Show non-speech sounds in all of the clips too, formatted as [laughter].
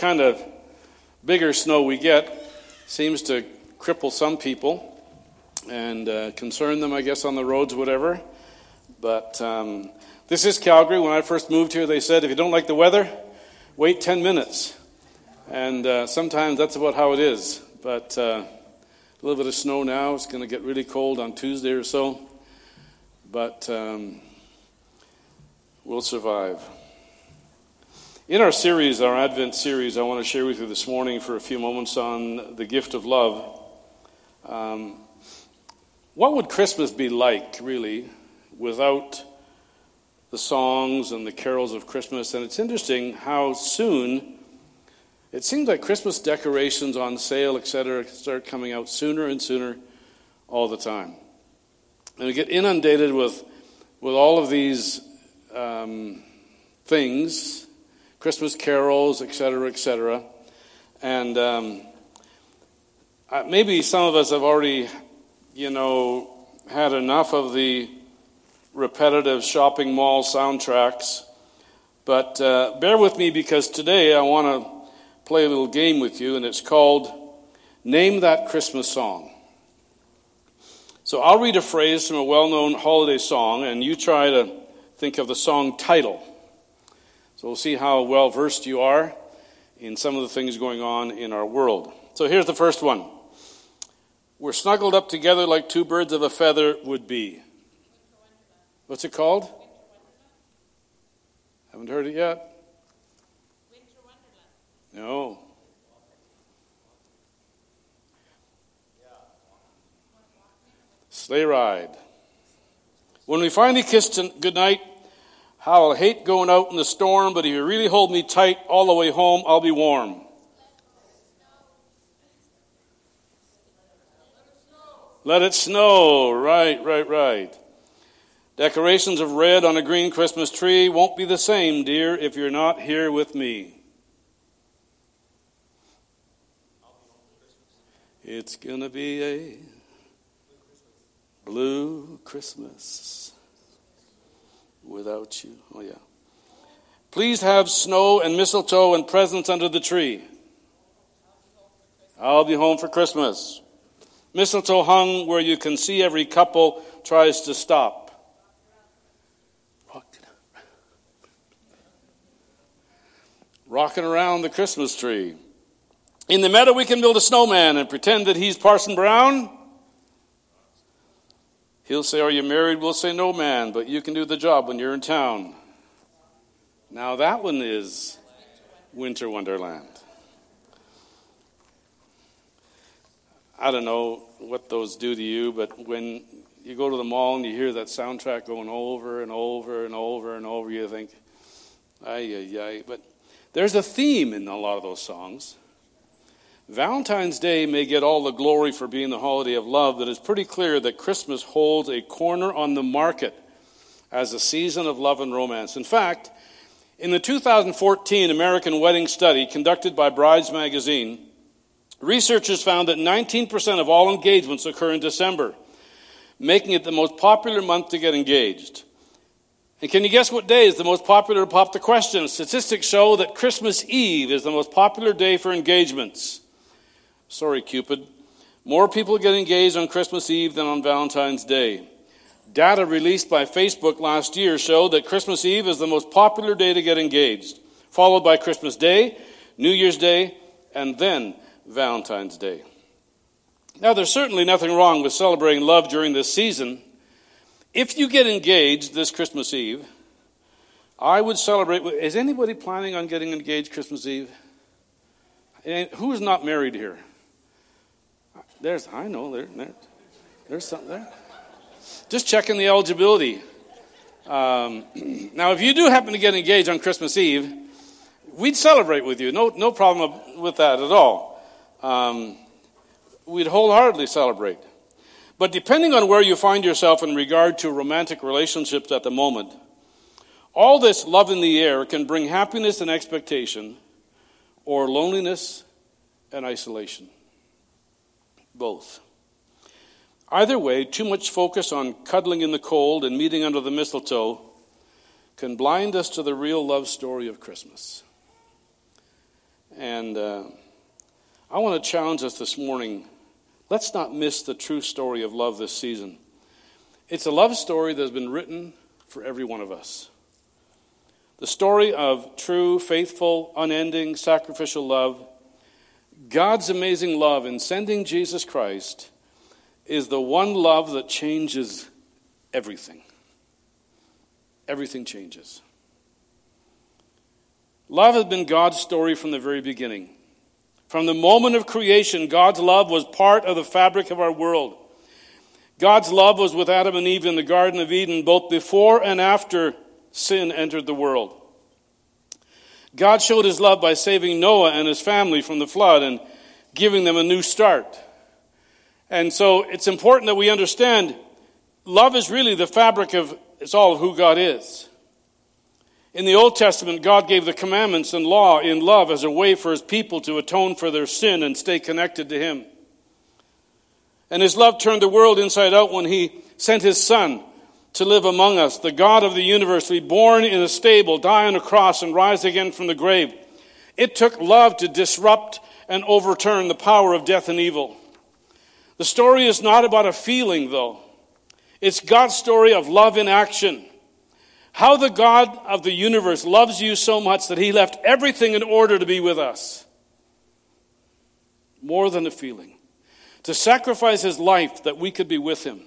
kind of bigger snow we get seems to cripple some people and uh, concern them, I guess, on the roads, whatever. But um, this is Calgary. When I first moved here, they said if you don't like the weather, wait 10 minutes. And uh, sometimes that's about how it is. But uh, a little bit of snow now. It's going to get really cold on Tuesday or so. But um, we'll survive. In our series, our Advent series, I want to share with you this morning for a few moments on the gift of love. Um, what would Christmas be like, really, without the songs and the carols of Christmas? And it's interesting how soon it seems like Christmas decorations on sale, etc., start coming out sooner and sooner all the time. And we get inundated with, with all of these um, things Christmas carols, etc., etc. And um, maybe some of us have already, you know, had enough of the repetitive shopping mall soundtracks. But uh, bear with me because today I want to play a little game with you, and it's called Name That Christmas Song. So I'll read a phrase from a well known holiday song, and you try to think of the song title. So we'll see how well versed you are in some of the things going on in our world. So here's the first one We're snuggled up together like two birds of a feather would be. What's it called? Haven't heard it yet? Winter Wonderland. No. Sleigh ride. When we finally kissed goodnight, how I'll hate going out in the storm, but if you really hold me tight all the way home, I'll be warm. Let it snow. Right, right, right. Decorations of red on a green Christmas tree won't be the same, dear, if you're not here with me. It's going to be a blue Christmas without you. Oh, yeah. Please have snow and mistletoe and presents under the tree. I'll be home for Christmas. Mistletoe hung where you can see every couple tries to stop. Rocking around the Christmas tree. In the meadow, we can build a snowman and pretend that he's Parson Brown. He'll say, Are you married? We'll say, No, man, but you can do the job when you're in town. Now, that one is Winter Wonderland. I don't know what those do to you, but when you go to the mall and you hear that soundtrack going over and over and over and over, you think, ay, ay, ay. But there's a theme in a lot of those songs. Valentine's Day may get all the glory for being the holiday of love, but it's pretty clear that Christmas holds a corner on the market as a season of love and romance. In fact, in the 2014 American Wedding Study conducted by Brides Magazine, researchers found that 19% of all engagements occur in December, making it the most popular month to get engaged. And can you guess what day is the most popular to pop the question? Statistics show that Christmas Eve is the most popular day for engagements. Sorry, Cupid. More people get engaged on Christmas Eve than on Valentine's Day. Data released by Facebook last year showed that Christmas Eve is the most popular day to get engaged, followed by Christmas Day, New Year's Day, and then Valentine's Day. Now, there's certainly nothing wrong with celebrating love during this season. If you get engaged this Christmas Eve, I would celebrate. Is anybody planning on getting engaged Christmas Eve? Eh, Who's not married here? There's, I know, there, there, there's something there. Just checking the eligibility. Um, [clears throat] now, if you do happen to get engaged on Christmas Eve, we'd celebrate with you. No, no problem with that at all. Um, we'd wholeheartedly celebrate. But depending on where you find yourself in regard to romantic relationships at the moment, all this love in the air can bring happiness and expectation, or loneliness and isolation both. Either way, too much focus on cuddling in the cold and meeting under the mistletoe can blind us to the real love story of Christmas. And uh, I want to challenge us this morning. Let's not miss the true story of love this season. It's a love story that has been written for every one of us. The story of true, faithful, unending, sacrificial love. God's amazing love in sending Jesus Christ is the one love that changes everything. Everything changes. Love has been God's story from the very beginning. From the moment of creation, God's love was part of the fabric of our world. God's love was with Adam and Eve in the Garden of Eden, both before and after sin entered the world. God showed his love by saving Noah and his family from the flood and giving them a new start. And so it's important that we understand love is really the fabric of it's all of who God is. In the Old Testament, God gave the commandments and law in love as a way for his people to atone for their sin and stay connected to him. And his love turned the world inside out when he sent his son to live among us, the God of the universe, to be born in a stable, die on a cross, and rise again from the grave. It took love to disrupt and overturn the power of death and evil. The story is not about a feeling, though. It's God's story of love in action. How the God of the universe loves you so much that he left everything in order to be with us. More than a feeling. To sacrifice his life that we could be with him.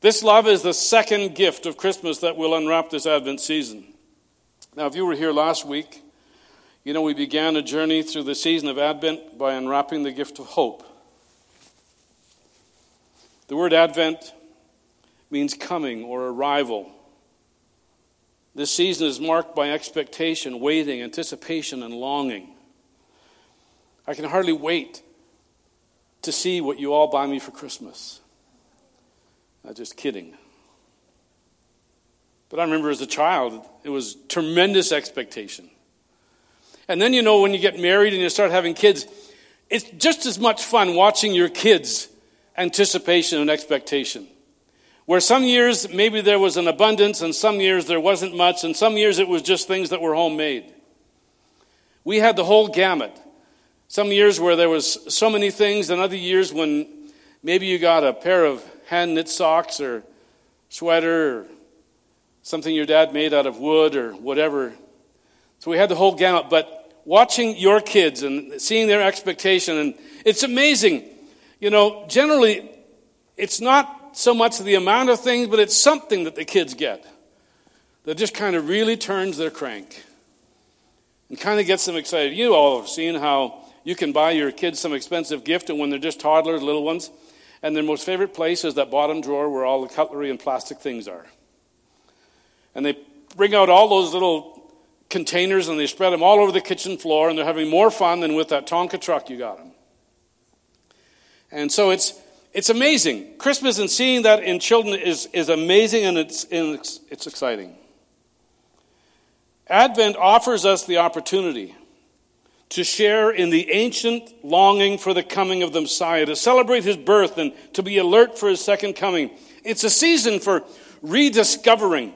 This love is the second gift of Christmas that will unwrap this Advent season. Now, if you were here last week, you know we began a journey through the season of Advent by unwrapping the gift of hope. The word Advent means coming or arrival. This season is marked by expectation, waiting, anticipation, and longing. I can hardly wait to see what you all buy me for Christmas. I'm just kidding. But I remember as a child, it was tremendous expectation. And then, you know, when you get married and you start having kids, it's just as much fun watching your kids' anticipation and expectation. Where some years maybe there was an abundance, and some years there wasn't much, and some years it was just things that were homemade. We had the whole gamut. Some years where there was so many things, and other years when maybe you got a pair of hand knit socks or sweater or something your dad made out of wood or whatever. So we had the whole gamut. But watching your kids and seeing their expectation, and it's amazing. You know, generally, it's not so much the amount of things, but it's something that the kids get that just kind of really turns their crank and kind of gets them excited. You all have seen how you can buy your kids some expensive gift, and when they're just toddlers, little ones, and their most favorite place is that bottom drawer where all the cutlery and plastic things are. And they bring out all those little containers and they spread them all over the kitchen floor, and they're having more fun than with that Tonka truck you got them. And so it's it's amazing. Christmas and seeing that in children is, is amazing and it's, it's, it's exciting. Advent offers us the opportunity to share in the ancient longing for the coming of the Messiah, to celebrate his birth and to be alert for his second coming. It's a season for rediscovering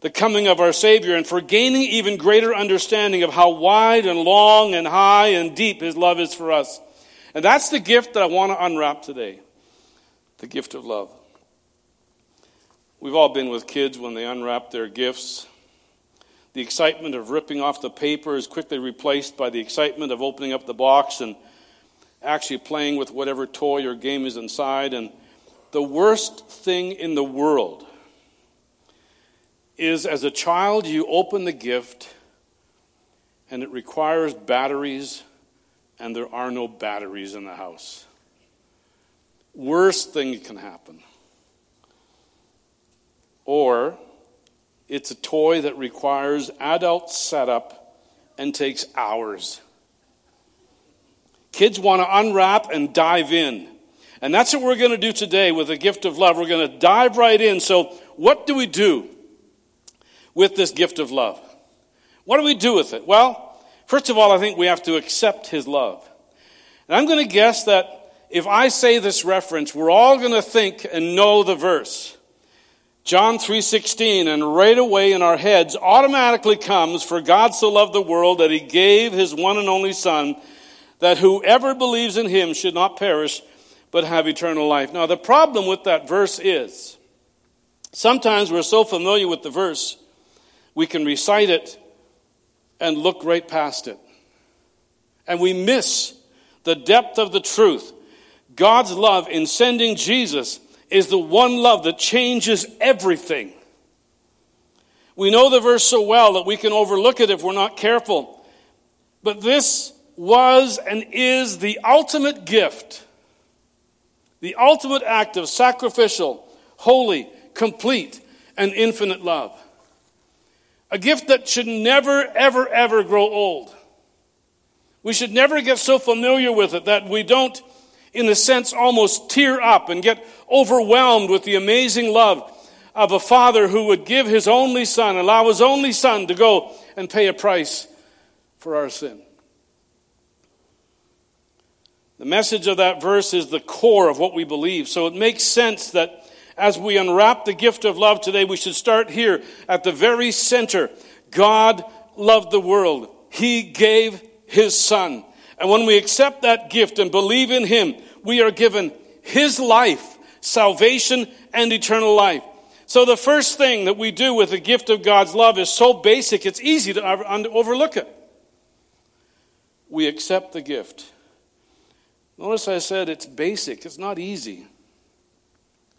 the coming of our Savior and for gaining even greater understanding of how wide and long and high and deep his love is for us. And that's the gift that I want to unwrap today the gift of love. We've all been with kids when they unwrap their gifts. The excitement of ripping off the paper is quickly replaced by the excitement of opening up the box and actually playing with whatever toy or game is inside. And the worst thing in the world is as a child, you open the gift and it requires batteries, and there are no batteries in the house worst thing can happen. Or it's a toy that requires adult setup and takes hours. Kids want to unwrap and dive in. And that's what we're going to do today with the gift of love. We're going to dive right in. So, what do we do with this gift of love? What do we do with it? Well, first of all, I think we have to accept His love. And I'm going to guess that if I say this reference, we're all going to think and know the verse. John 3:16 and right away in our heads automatically comes for God so loved the world that he gave his one and only son that whoever believes in him should not perish but have eternal life. Now the problem with that verse is sometimes we're so familiar with the verse we can recite it and look right past it. And we miss the depth of the truth. God's love in sending Jesus is the one love that changes everything. We know the verse so well that we can overlook it if we're not careful. But this was and is the ultimate gift, the ultimate act of sacrificial, holy, complete, and infinite love. A gift that should never, ever, ever grow old. We should never get so familiar with it that we don't in a sense, almost tear up and get overwhelmed with the amazing love of a father who would give his only son, allow his only son to go and pay a price for our sin. The message of that verse is the core of what we believe. So it makes sense that as we unwrap the gift of love today, we should start here at the very center. God loved the world. He gave his son. And when we accept that gift and believe in him, we are given His life, salvation, and eternal life. So the first thing that we do with the gift of God's love is so basic, it's easy to overlook it. We accept the gift. Notice I said it's basic, it's not easy.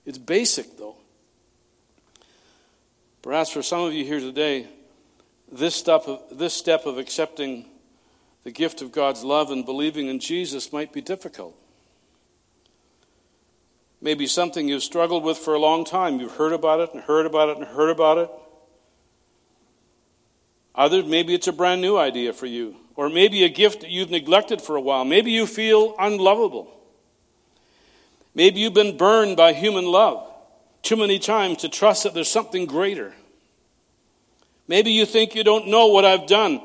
It's basic, though. Perhaps for some of you here today, this step of, this step of accepting the gift of God's love and believing in Jesus might be difficult. Maybe something you've struggled with for a long time. You've heard about it and heard about it and heard about it. Others, maybe it's a brand new idea for you, or maybe a gift that you've neglected for a while. Maybe you feel unlovable. Maybe you've been burned by human love too many times to trust that there's something greater. Maybe you think you don't know what I've done.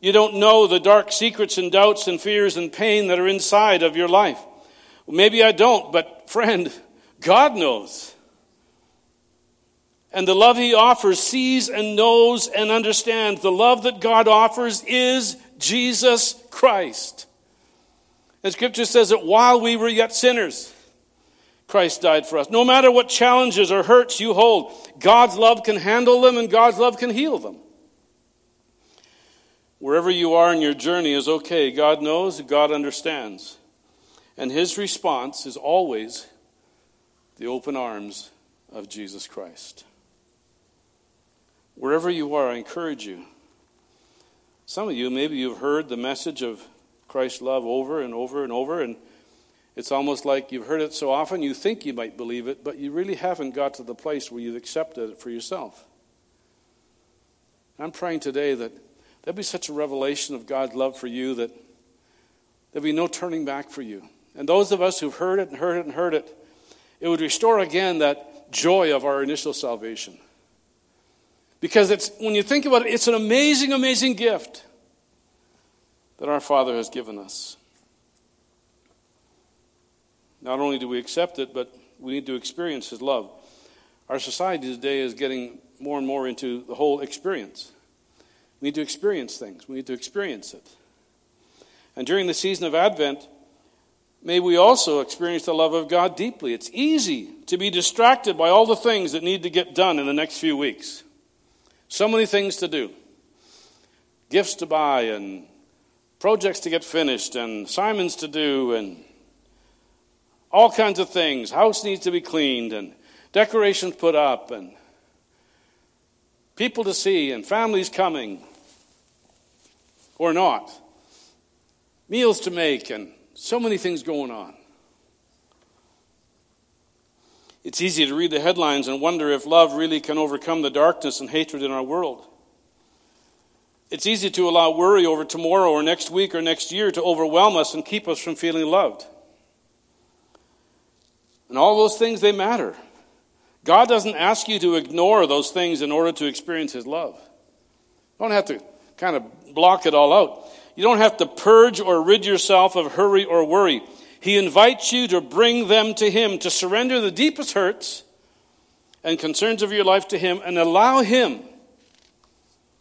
You don't know the dark secrets and doubts and fears and pain that are inside of your life. Maybe I don't, but friend, [laughs] God knows. And the love He offers sees and knows and understands. The love that God offers is Jesus Christ. And Scripture says that while we were yet sinners, Christ died for us. No matter what challenges or hurts you hold, God's love can handle them and God's love can heal them. Wherever you are in your journey is okay. God knows, God understands. And his response is always the open arms of Jesus Christ. Wherever you are, I encourage you. Some of you, maybe you've heard the message of Christ's love over and over and over, and it's almost like you've heard it so often you think you might believe it, but you really haven't got to the place where you've accepted it for yourself. I'm praying today that there'll be such a revelation of God's love for you that there'll be no turning back for you. And those of us who've heard it and heard it and heard it, it would restore again that joy of our initial salvation. Because it's, when you think about it, it's an amazing, amazing gift that our Father has given us. Not only do we accept it, but we need to experience His love. Our society today is getting more and more into the whole experience. We need to experience things, we need to experience it. And during the season of Advent, may we also experience the love of God deeply. It's easy to be distracted by all the things that need to get done in the next few weeks. So many things to do gifts to buy, and projects to get finished, and assignments to do, and all kinds of things. House needs to be cleaned, and decorations put up, and people to see, and families coming or not, meals to make, and so many things going on. It's easy to read the headlines and wonder if love really can overcome the darkness and hatred in our world. It's easy to allow worry over tomorrow or next week or next year to overwhelm us and keep us from feeling loved. And all those things, they matter. God doesn't ask you to ignore those things in order to experience His love. You don't have to kind of block it all out. You don't have to purge or rid yourself of hurry or worry. He invites you to bring them to Him, to surrender the deepest hurts and concerns of your life to Him and allow Him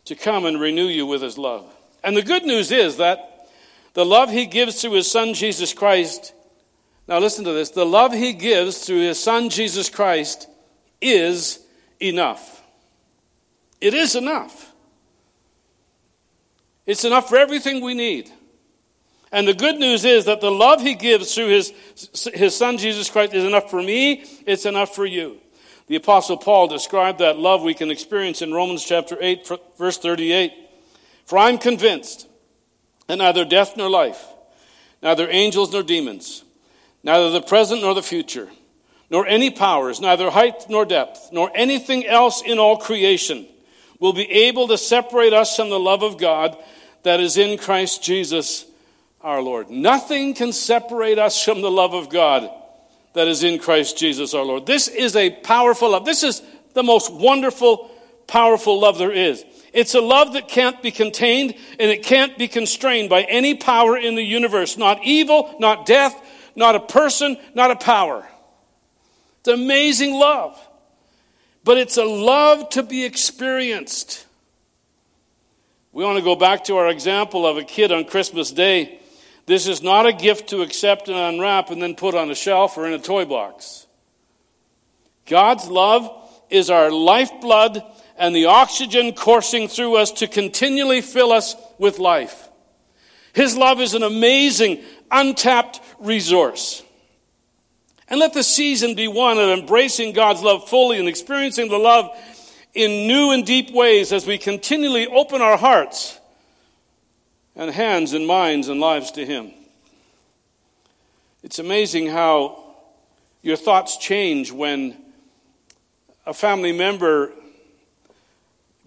to come and renew you with His love. And the good news is that the love He gives through His Son Jesus Christ, now listen to this, the love He gives through His Son Jesus Christ is enough. It is enough. It's enough for everything we need. And the good news is that the love he gives through his, his son Jesus Christ is enough for me, it's enough for you. The apostle Paul described that love we can experience in Romans chapter 8 verse 38. For I'm convinced that neither death nor life, neither angels nor demons, neither the present nor the future, nor any powers, neither height nor depth, nor anything else in all creation will be able to separate us from the love of God that is in Christ Jesus our Lord. Nothing can separate us from the love of God that is in Christ Jesus our Lord. This is a powerful love. This is the most wonderful, powerful love there is. It's a love that can't be contained and it can't be constrained by any power in the universe. Not evil, not death, not a person, not a power. It's amazing love. But it's a love to be experienced. We want to go back to our example of a kid on Christmas Day. This is not a gift to accept and unwrap and then put on a shelf or in a toy box. God's love is our lifeblood and the oxygen coursing through us to continually fill us with life. His love is an amazing, untapped resource. And let the season be one of embracing God's love fully and experiencing the love in new and deep ways as we continually open our hearts and hands and minds and lives to Him. It's amazing how your thoughts change when a family member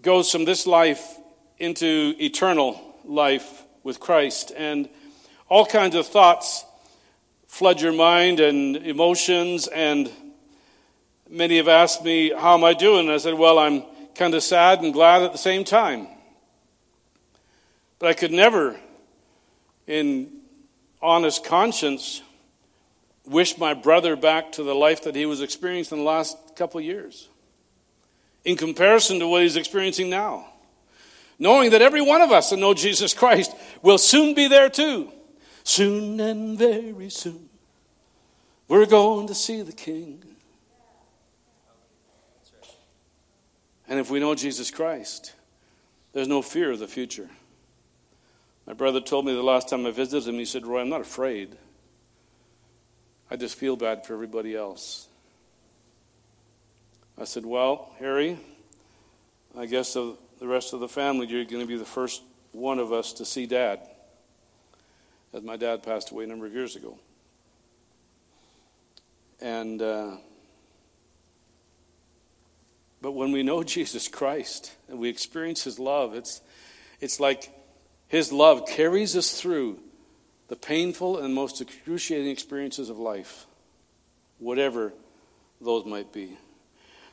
goes from this life into eternal life with Christ, and all kinds of thoughts flood your mind and emotions and Many have asked me, How am I doing? And I said, Well, I'm kind of sad and glad at the same time. But I could never, in honest conscience, wish my brother back to the life that he was experiencing the last couple years in comparison to what he's experiencing now. Knowing that every one of us that know Jesus Christ will soon be there too. Soon and very soon, we're going to see the King. And if we know Jesus Christ, there's no fear of the future. My brother told me the last time I visited him, he said, Roy, I'm not afraid. I just feel bad for everybody else. I said, Well, Harry, I guess of the rest of the family, you're going to be the first one of us to see dad, as my dad passed away a number of years ago. And uh, but when we know [laughs] Jesus Christ and we experience his love, it's, it's like his love carries us through the painful and most excruciating experiences of life, whatever those might be.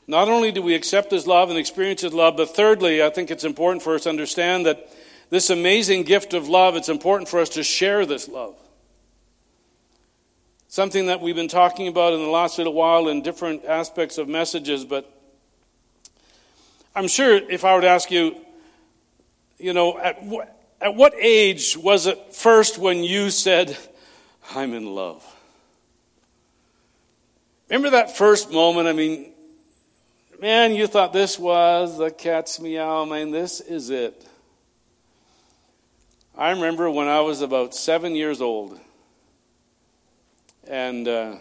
Not only do we accept his love and experience his love, but thirdly, I think it's important for us to understand that this amazing gift of love, it's important for us to share this love. Something that we've been talking about in the last little while in different aspects of messages, but I'm sure if I were to ask you, you know, at, at what age was it first when you said, I'm in love? Remember that first moment? I mean, man, you thought this was the cat's meow. Man, this is it. I remember when I was about seven years old, and uh,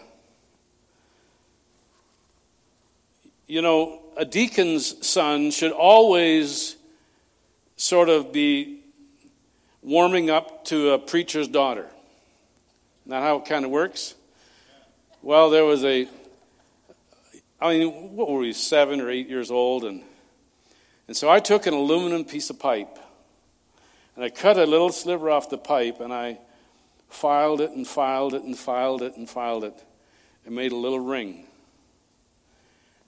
you know, a deacon's son should always sort of be warming up to a preacher's daughter. That how it kind of works? Well, there was a, I mean, what were we, seven or eight years old? And, and so I took an aluminum piece of pipe and I cut a little sliver off the pipe and I filed it and filed it and filed it and filed it and made a little ring.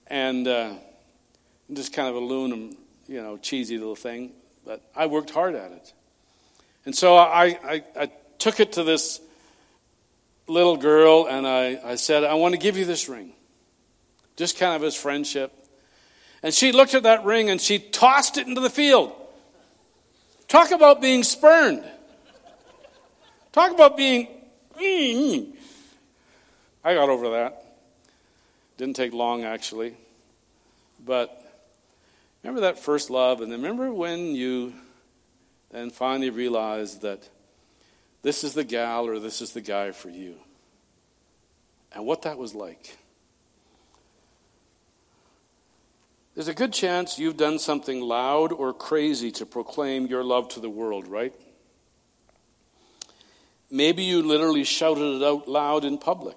And uh, just kind of a aluminum, you know, cheesy little thing. But I worked hard at it. And so I, I, I took it to this little girl and I, I said, I want to give you this ring. Just kind of as friendship. And she looked at that ring and she tossed it into the field. Talk about being spurned. Talk about being. I got over that. Didn't take long, actually. But remember that first love, and remember when you then finally realized that this is the gal or this is the guy for you. And what that was like. There's a good chance you've done something loud or crazy to proclaim your love to the world, right? Maybe you literally shouted it out loud in public.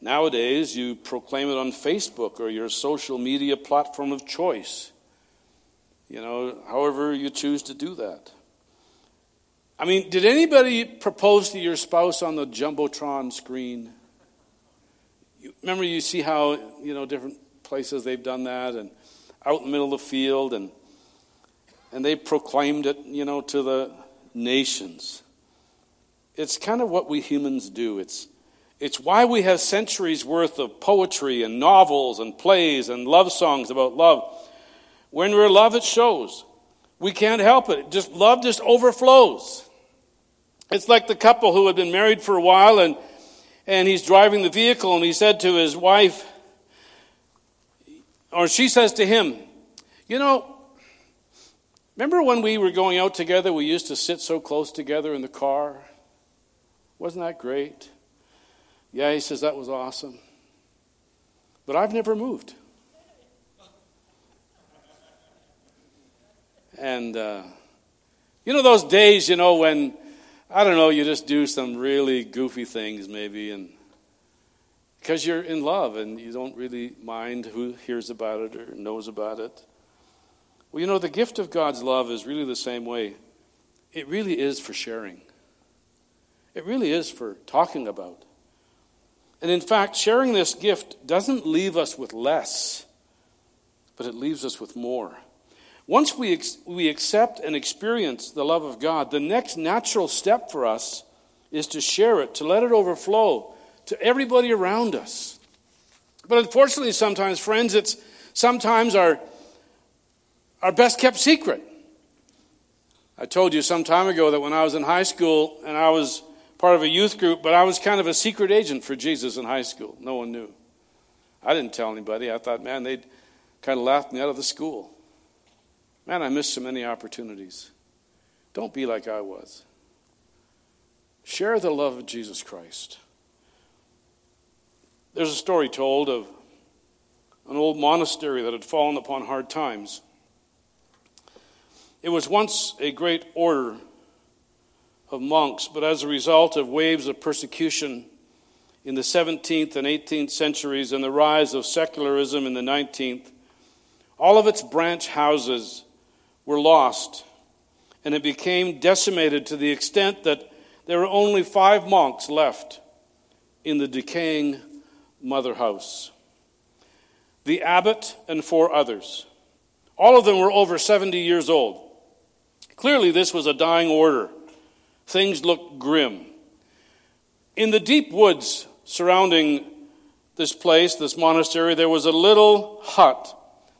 Nowadays, you proclaim it on Facebook or your social media platform of choice. You know, however you choose to do that. I mean, did anybody propose to your spouse on the Jumbotron screen? You, remember, you see how, you know, different places they've done that and out in the middle of the field and and they proclaimed it, you know, to the nations. It's kind of what we humans do. It's it's why we have centuries worth of poetry and novels and plays and love songs about love. When we're in love, it shows. We can't help it. Just love just overflows. It's like the couple who had been married for a while and and he's driving the vehicle and he said to his wife, or she says to him, You know, remember when we were going out together, we used to sit so close together in the car? Wasn't that great? Yeah, he says, That was awesome. But I've never moved. And, uh, you know, those days, you know, when, I don't know, you just do some really goofy things maybe, and because you're in love and you don't really mind who hears about it or knows about it. Well, you know, the gift of God's love is really the same way. It really is for sharing, it really is for talking about. And in fact, sharing this gift doesn't leave us with less, but it leaves us with more. Once we, ex- we accept and experience the love of God, the next natural step for us is to share it, to let it overflow to everybody around us. But unfortunately, sometimes, friends, it's sometimes our, our best kept secret. I told you some time ago that when I was in high school and I was part of a youth group, but I was kind of a secret agent for Jesus in high school. No one knew. I didn't tell anybody. I thought, man, they'd kind of laugh me out of the school. Man, I missed so many opportunities. Don't be like I was. Share the love of Jesus Christ. There's a story told of an old monastery that had fallen upon hard times. It was once a great order of monks, but as a result of waves of persecution in the 17th and 18th centuries and the rise of secularism in the 19th, all of its branch houses were lost, and it became decimated to the extent that there were only five monks left in the decaying mother house. The abbot and four others. All of them were over 70 years old. Clearly, this was a dying order. Things looked grim. In the deep woods surrounding this place, this monastery, there was a little hut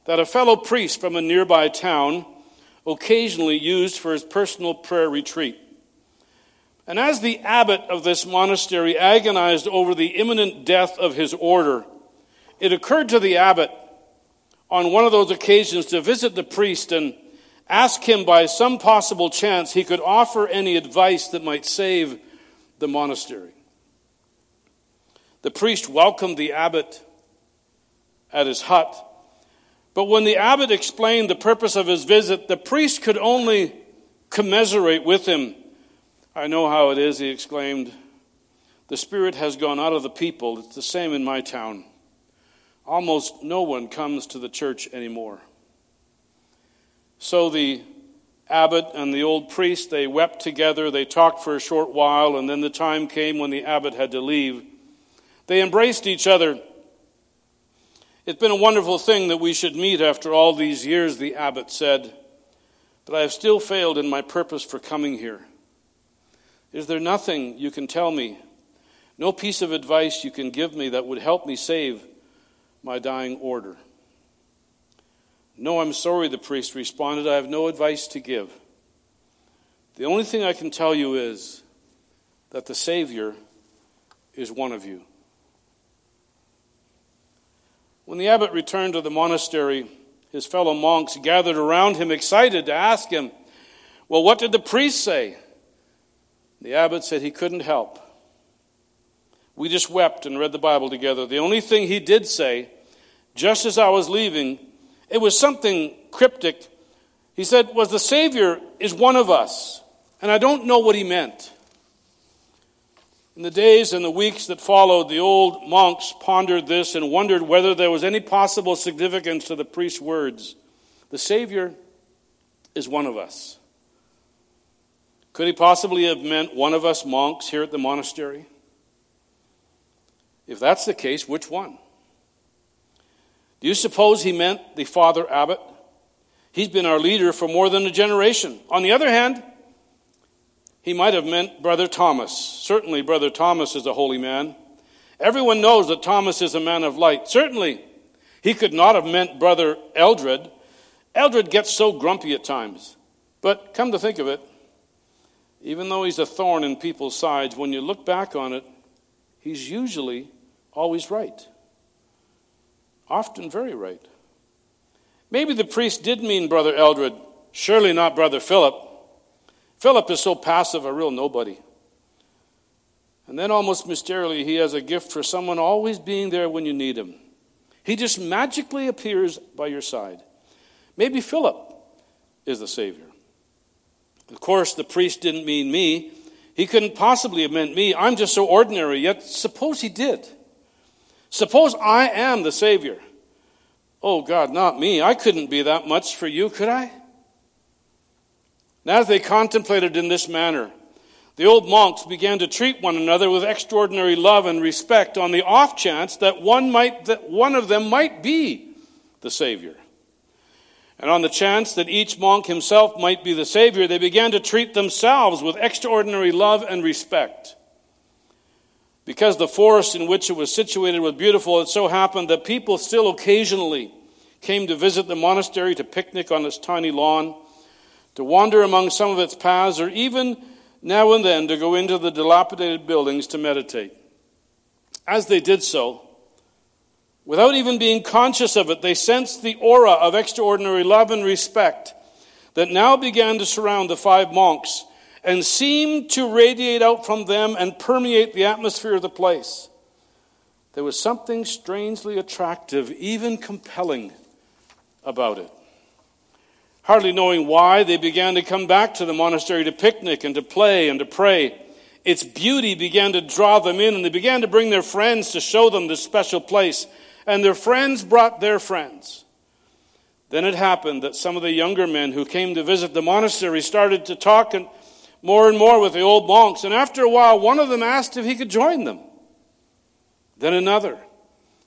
that a fellow priest from a nearby town occasionally used for his personal prayer retreat. And as the abbot of this monastery agonized over the imminent death of his order, it occurred to the abbot on one of those occasions to visit the priest and ask him by some possible chance he could offer any advice that might save the monastery. The priest welcomed the abbot at his hut but when the abbot explained the purpose of his visit, the priest could only commiserate with him. I know how it is, he exclaimed. The Spirit has gone out of the people. It's the same in my town. Almost no one comes to the church anymore. So the abbot and the old priest, they wept together. They talked for a short while, and then the time came when the abbot had to leave. They embraced each other it's been a wonderful thing that we should meet after all these years, the abbot said, but I have still failed in my purpose for coming here. Is there nothing you can tell me, no piece of advice you can give me that would help me save my dying order? No, I'm sorry, the priest responded. I have no advice to give. The only thing I can tell you is that the Savior is one of you. When the abbot returned to the monastery, his fellow monks gathered around him, excited to ask him, Well, what did the priest say? The abbot said he couldn't help. We just wept and read the Bible together. The only thing he did say, just as I was leaving, it was something cryptic. He said, Was the Savior is one of us. And I don't know what he meant. In the days and the weeks that followed, the old monks pondered this and wondered whether there was any possible significance to the priest's words. The Savior is one of us. Could he possibly have meant one of us monks here at the monastery? If that's the case, which one? Do you suppose he meant the Father Abbot? He's been our leader for more than a generation. On the other hand, he might have meant Brother Thomas. Certainly, Brother Thomas is a holy man. Everyone knows that Thomas is a man of light. Certainly, he could not have meant Brother Eldred. Eldred gets so grumpy at times. But come to think of it, even though he's a thorn in people's sides, when you look back on it, he's usually always right. Often very right. Maybe the priest did mean Brother Eldred, surely not Brother Philip. Philip is so passive, a real nobody. And then, almost mysteriously, he has a gift for someone always being there when you need him. He just magically appears by your side. Maybe Philip is the Savior. Of course, the priest didn't mean me. He couldn't possibly have meant me. I'm just so ordinary, yet suppose he did. Suppose I am the Savior. Oh, God, not me. I couldn't be that much for you, could I? Now, as they contemplated in this manner, the old monks began to treat one another with extraordinary love and respect on the off chance that one, might, that one of them might be the Savior. And on the chance that each monk himself might be the Savior, they began to treat themselves with extraordinary love and respect. Because the forest in which it was situated was beautiful, it so happened that people still occasionally came to visit the monastery to picnic on its tiny lawn, to wander among some of its paths, or even now and then to go into the dilapidated buildings to meditate. As they did so, without even being conscious of it, they sensed the aura of extraordinary love and respect that now began to surround the five monks and seemed to radiate out from them and permeate the atmosphere of the place. There was something strangely attractive, even compelling, about it. Hardly knowing why, they began to come back to the monastery to picnic and to play and to pray. Its beauty began to draw them in, and they began to bring their friends to show them this special place. And their friends brought their friends. Then it happened that some of the younger men who came to visit the monastery started to talk and more and more with the old monks. And after a while, one of them asked if he could join them. Then another,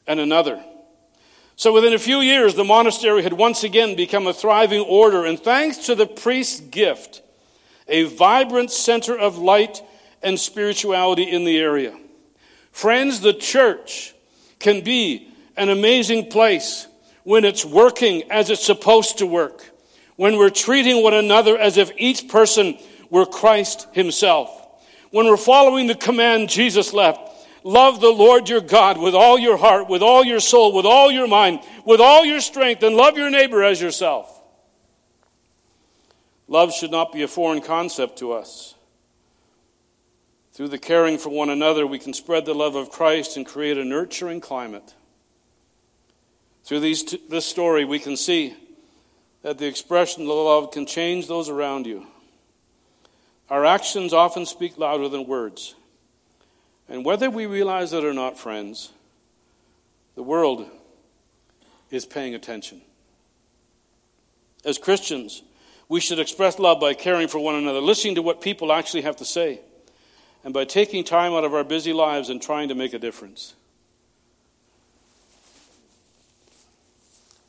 and another. So within a few years, the monastery had once again become a thriving order, and thanks to the priest's gift, a vibrant center of light and spirituality in the area. Friends, the church can be an amazing place when it's working as it's supposed to work, when we're treating one another as if each person were Christ Himself. When we're following the command Jesus left, love the Lord your God with all your heart, with all your soul, with all your mind, with all your strength, and love your neighbor as yourself. Love should not be a foreign concept to us. Through the caring for one another, we can spread the love of Christ and create a nurturing climate. Through these, this story, we can see that the expression of love can change those around you. Our actions often speak louder than words. And whether we realize it or not, friends, the world is paying attention. As Christians, we should express love by caring for one another, listening to what people actually have to say, and by taking time out of our busy lives and trying to make a difference.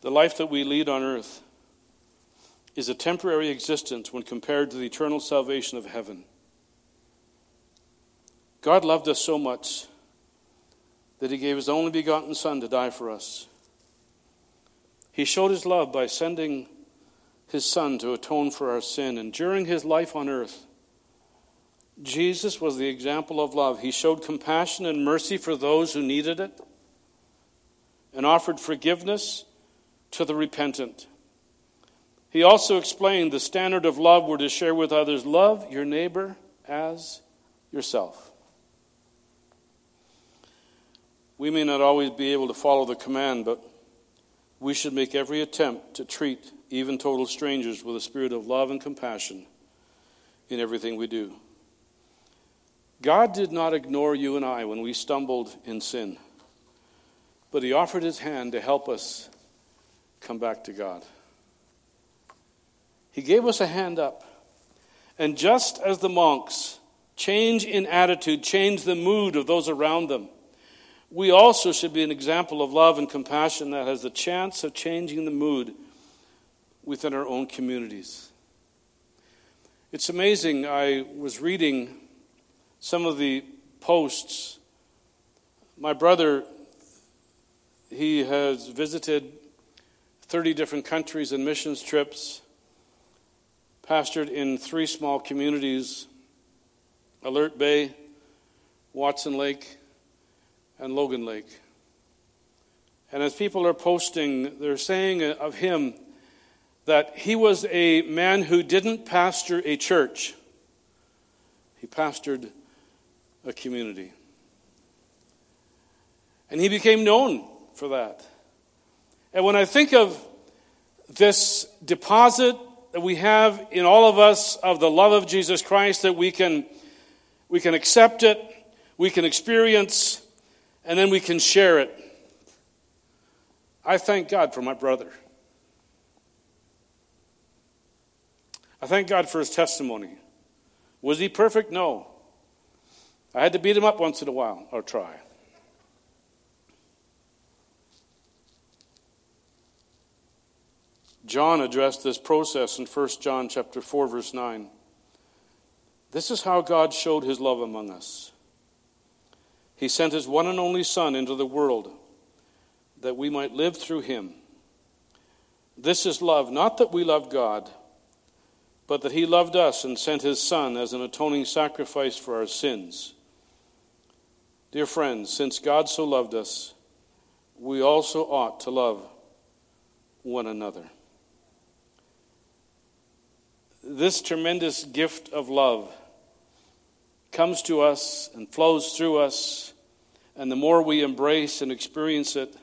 The life that we lead on earth is a temporary existence when compared to the eternal salvation of heaven. God loved us so much that he gave his only begotten Son to die for us. He showed his love by sending his son to atone for our sin. And during his life on earth, Jesus was the example of love. He showed compassion and mercy for those who needed it and offered forgiveness to the repentant. He also explained the standard of love we're to share with others love your neighbor as yourself. We may not always be able to follow the command, but we should make every attempt to treat even total strangers with a spirit of love and compassion in everything we do. God did not ignore you and I when we stumbled in sin, but He offered His hand to help us come back to God. He gave us a hand up. And just as the monks change in attitude, change the mood of those around them, we also should be an example of love and compassion that has the chance of changing the mood within our own communities. It's amazing. I was reading some of the posts. My brother, he has visited 30 different countries and missions trips, pastored in three small communities Alert Bay, Watson Lake, and Logan Lake. And as people are posting, they're saying of him that he was a man who didn't pastor a church, he pastored a community. And he became known for that. And when I think of this deposit that we have in all of us of the love of Jesus Christ, that we can, we can accept it, we can experience, and then we can share it. I thank God for my brother. I thank God for his testimony. Was he perfect? No. I had to beat him up once in a while, or try. John addressed this process in 1 John chapter 4 verse 9. This is how God showed his love among us. He sent his one and only son into the world that we might live through him. This is love, not that we loved God, but that he loved us and sent his son as an atoning sacrifice for our sins. Dear friends, since God so loved us, we also ought to love one another. This tremendous gift of love comes to us and flows through us, and the more we embrace and experience it,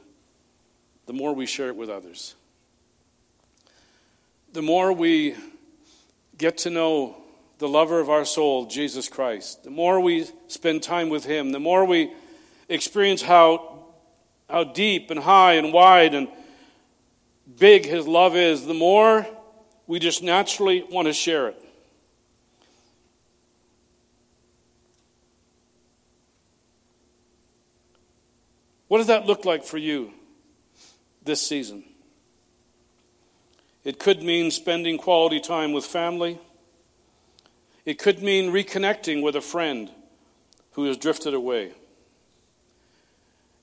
the more we share it with others. The more we get to know the lover of our soul, Jesus Christ, the more we spend time with Him, the more we experience how, how deep and high and wide and big His love is, the more we just naturally want to share it. What does that look like for you this season? It could mean spending quality time with family. It could mean reconnecting with a friend who has drifted away.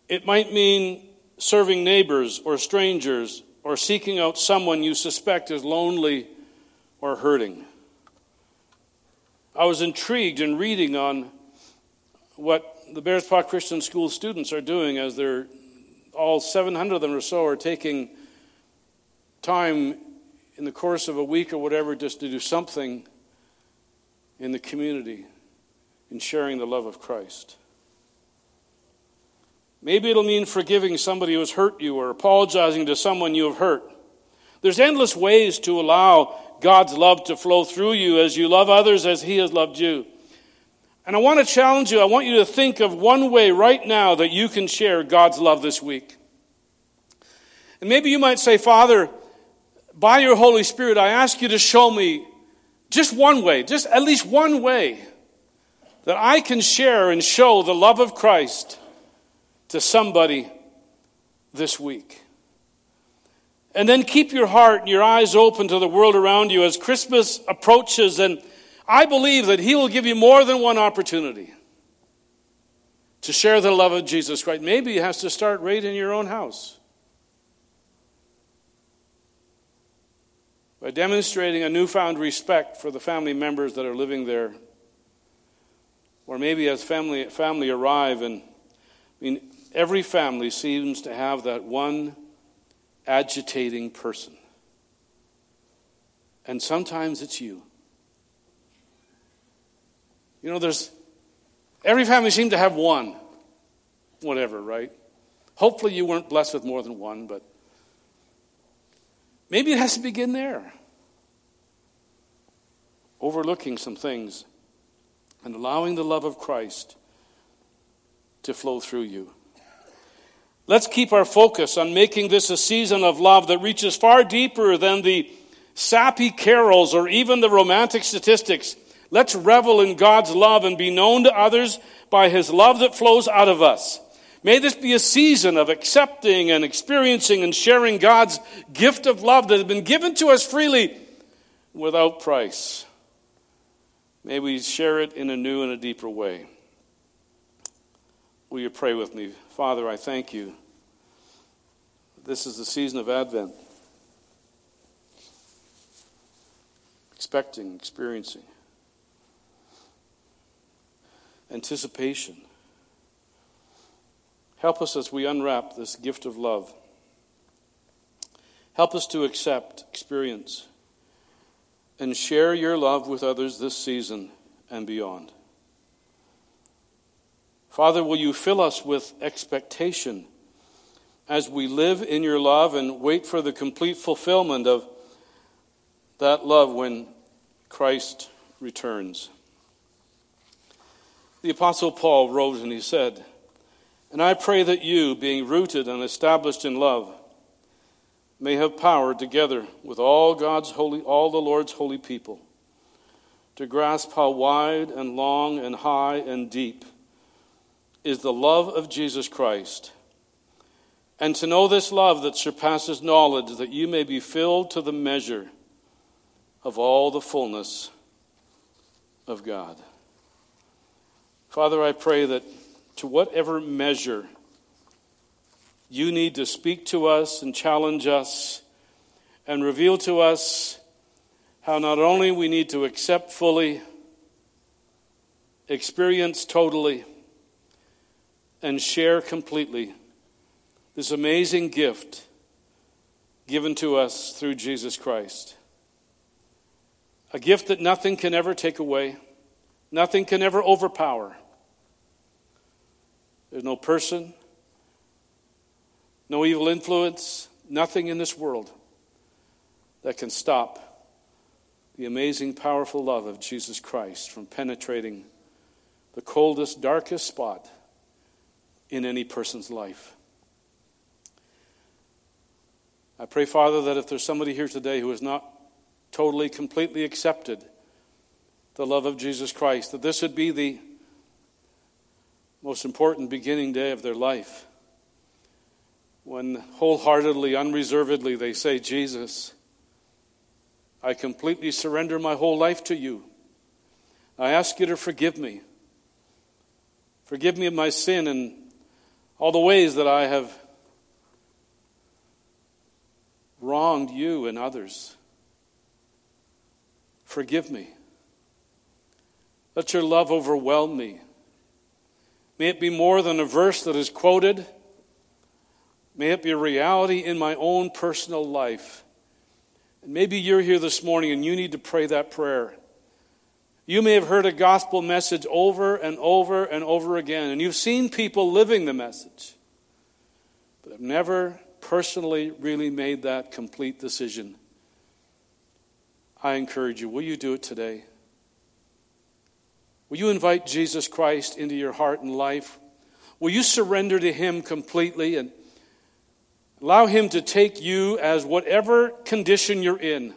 It might mean serving neighbors or strangers or seeking out someone you suspect is lonely or hurting. I was intrigued in reading on what the Bears Bearspaw Christian School students are doing as they're all 700 of them or so are taking time in the course of a week or whatever just to do something in the community in sharing the love of Christ. Maybe it'll mean forgiving somebody who has hurt you or apologizing to someone you have hurt. There's endless ways to allow God's love to flow through you as you love others as He has loved you. And I want to challenge you, I want you to think of one way right now that you can share God's love this week. And maybe you might say, Father, by your Holy Spirit, I ask you to show me just one way, just at least one way that I can share and show the love of Christ to somebody this week. And then keep your heart and your eyes open to the world around you as Christmas approaches. And I believe that He will give you more than one opportunity to share the love of Jesus Christ. Maybe He has to start right in your own house. by demonstrating a newfound respect for the family members that are living there. Or maybe as family, family arrive, and I mean, every family seems to have that one agitating person. And sometimes it's you. You know, there's every family seems to have one, whatever, right? Hopefully, you weren't blessed with more than one, but maybe it has to begin there. Overlooking some things and allowing the love of Christ to flow through you. Let's keep our focus on making this a season of love that reaches far deeper than the sappy carols or even the romantic statistics. Let's revel in God's love and be known to others by his love that flows out of us. May this be a season of accepting and experiencing and sharing God's gift of love that has been given to us freely without price. May we share it in a new and a deeper way. Will you pray with me? Father, I thank you. This is the season of Advent. Expecting, experiencing, anticipation Help us as we unwrap this gift of love. Help us to accept, experience, and share your love with others this season and beyond. Father, will you fill us with expectation as we live in your love and wait for the complete fulfillment of that love when Christ returns? The Apostle Paul wrote and he said, and I pray that you, being rooted and established in love, may have power together with all God's holy, all the Lord's holy people, to grasp how wide and long and high and deep is the love of Jesus Christ, and to know this love that surpasses knowledge, that you may be filled to the measure of all the fullness of God. Father, I pray that to whatever measure you need to speak to us and challenge us and reveal to us how not only we need to accept fully, experience totally, and share completely this amazing gift given to us through Jesus Christ. A gift that nothing can ever take away, nothing can ever overpower. There's no person, no evil influence, nothing in this world that can stop the amazing, powerful love of Jesus Christ from penetrating the coldest, darkest spot in any person's life. I pray, Father, that if there's somebody here today who has not totally, completely accepted the love of Jesus Christ, that this would be the most important beginning day of their life. When wholeheartedly, unreservedly they say, Jesus, I completely surrender my whole life to you. I ask you to forgive me. Forgive me of my sin and all the ways that I have wronged you and others. Forgive me. Let your love overwhelm me. May it be more than a verse that is quoted. May it be a reality in my own personal life. And maybe you're here this morning and you need to pray that prayer. You may have heard a gospel message over and over and over again, and you've seen people living the message, but have never personally really made that complete decision. I encourage you, will you do it today? Will you invite Jesus Christ into your heart and life? Will you surrender to Him completely and allow Him to take you as whatever condition you're in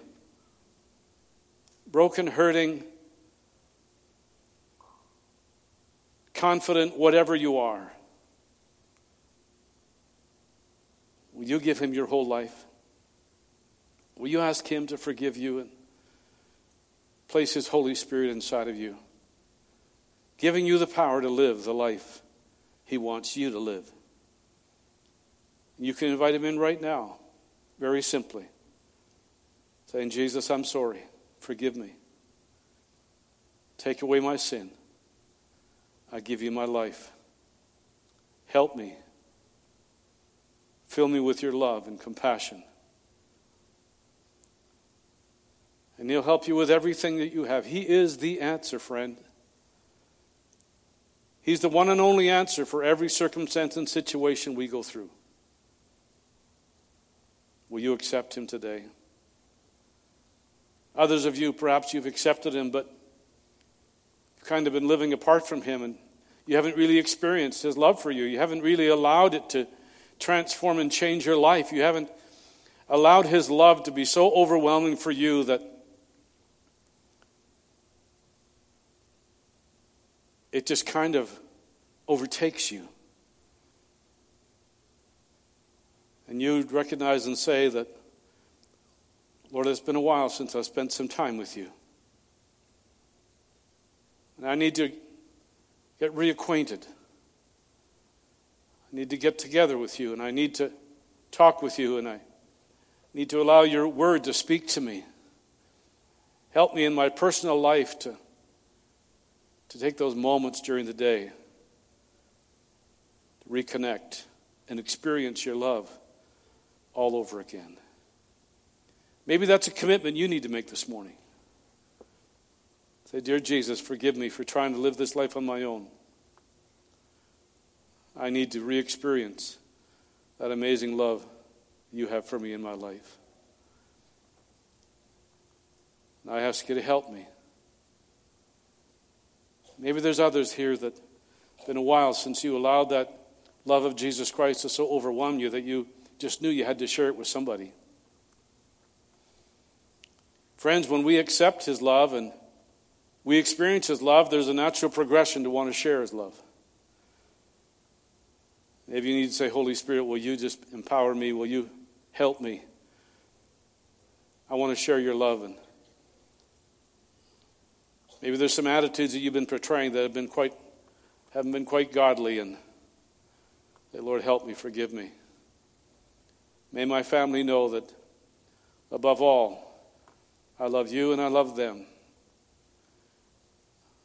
broken, hurting, confident, whatever you are? Will you give Him your whole life? Will you ask Him to forgive you and place His Holy Spirit inside of you? giving you the power to live the life He wants you to live. You can invite Him in right now, very simply. saying, Jesus, I'm sorry. Forgive me. Take away my sin. I give you my life. Help me. Fill me with your love and compassion. And He'll help you with everything that you have. He is the answer, friend. He's the one and only answer for every circumstance and situation we go through. Will you accept Him today? Others of you, perhaps you've accepted Him, but kind of been living apart from Him and you haven't really experienced His love for you. You haven't really allowed it to transform and change your life. You haven't allowed His love to be so overwhelming for you that it just kind of overtakes you. And you recognize and say that, Lord, it's been a while since I spent some time with you. And I need to get reacquainted. I need to get together with you, and I need to talk with you, and I need to allow your word to speak to me. Help me in my personal life to, to take those moments during the day to reconnect and experience your love all over again. Maybe that's a commitment you need to make this morning. Say, Dear Jesus, forgive me for trying to live this life on my own. I need to re experience that amazing love you have for me in my life. And I ask you to help me. Maybe there's others here that it's been a while since you allowed that love of Jesus Christ to so overwhelm you that you just knew you had to share it with somebody. Friends, when we accept His love and we experience His love, there's a natural progression to want to share His love. Maybe you need to say, Holy Spirit, will you just empower me? Will you help me? I want to share your love. And maybe there's some attitudes that you've been portraying that have been quite, haven't been quite godly. And say, Lord, help me, forgive me. May my family know that above all, I love you and I love them.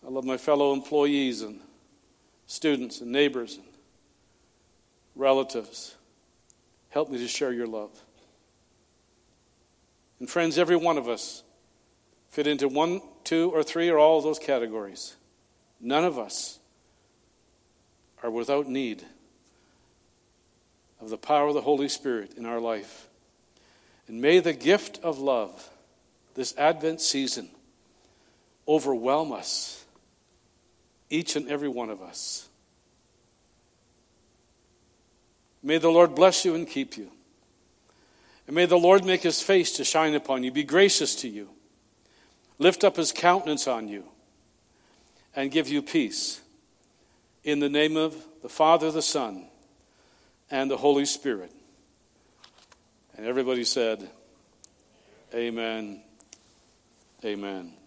I love my fellow employees and students and neighbors and relatives. Help me to share your love. And friends, every one of us fit into one, two, or three, or all of those categories. None of us are without need of the power of the Holy Spirit in our life. And may the gift of love, this Advent season, overwhelm us each and every one of us. May the Lord bless you and keep you. And may the Lord make his face to shine upon you, be gracious to you, lift up his countenance on you, and give you peace. In the name of the Father, the Son, and the Holy Spirit. And everybody said, Amen. Amen.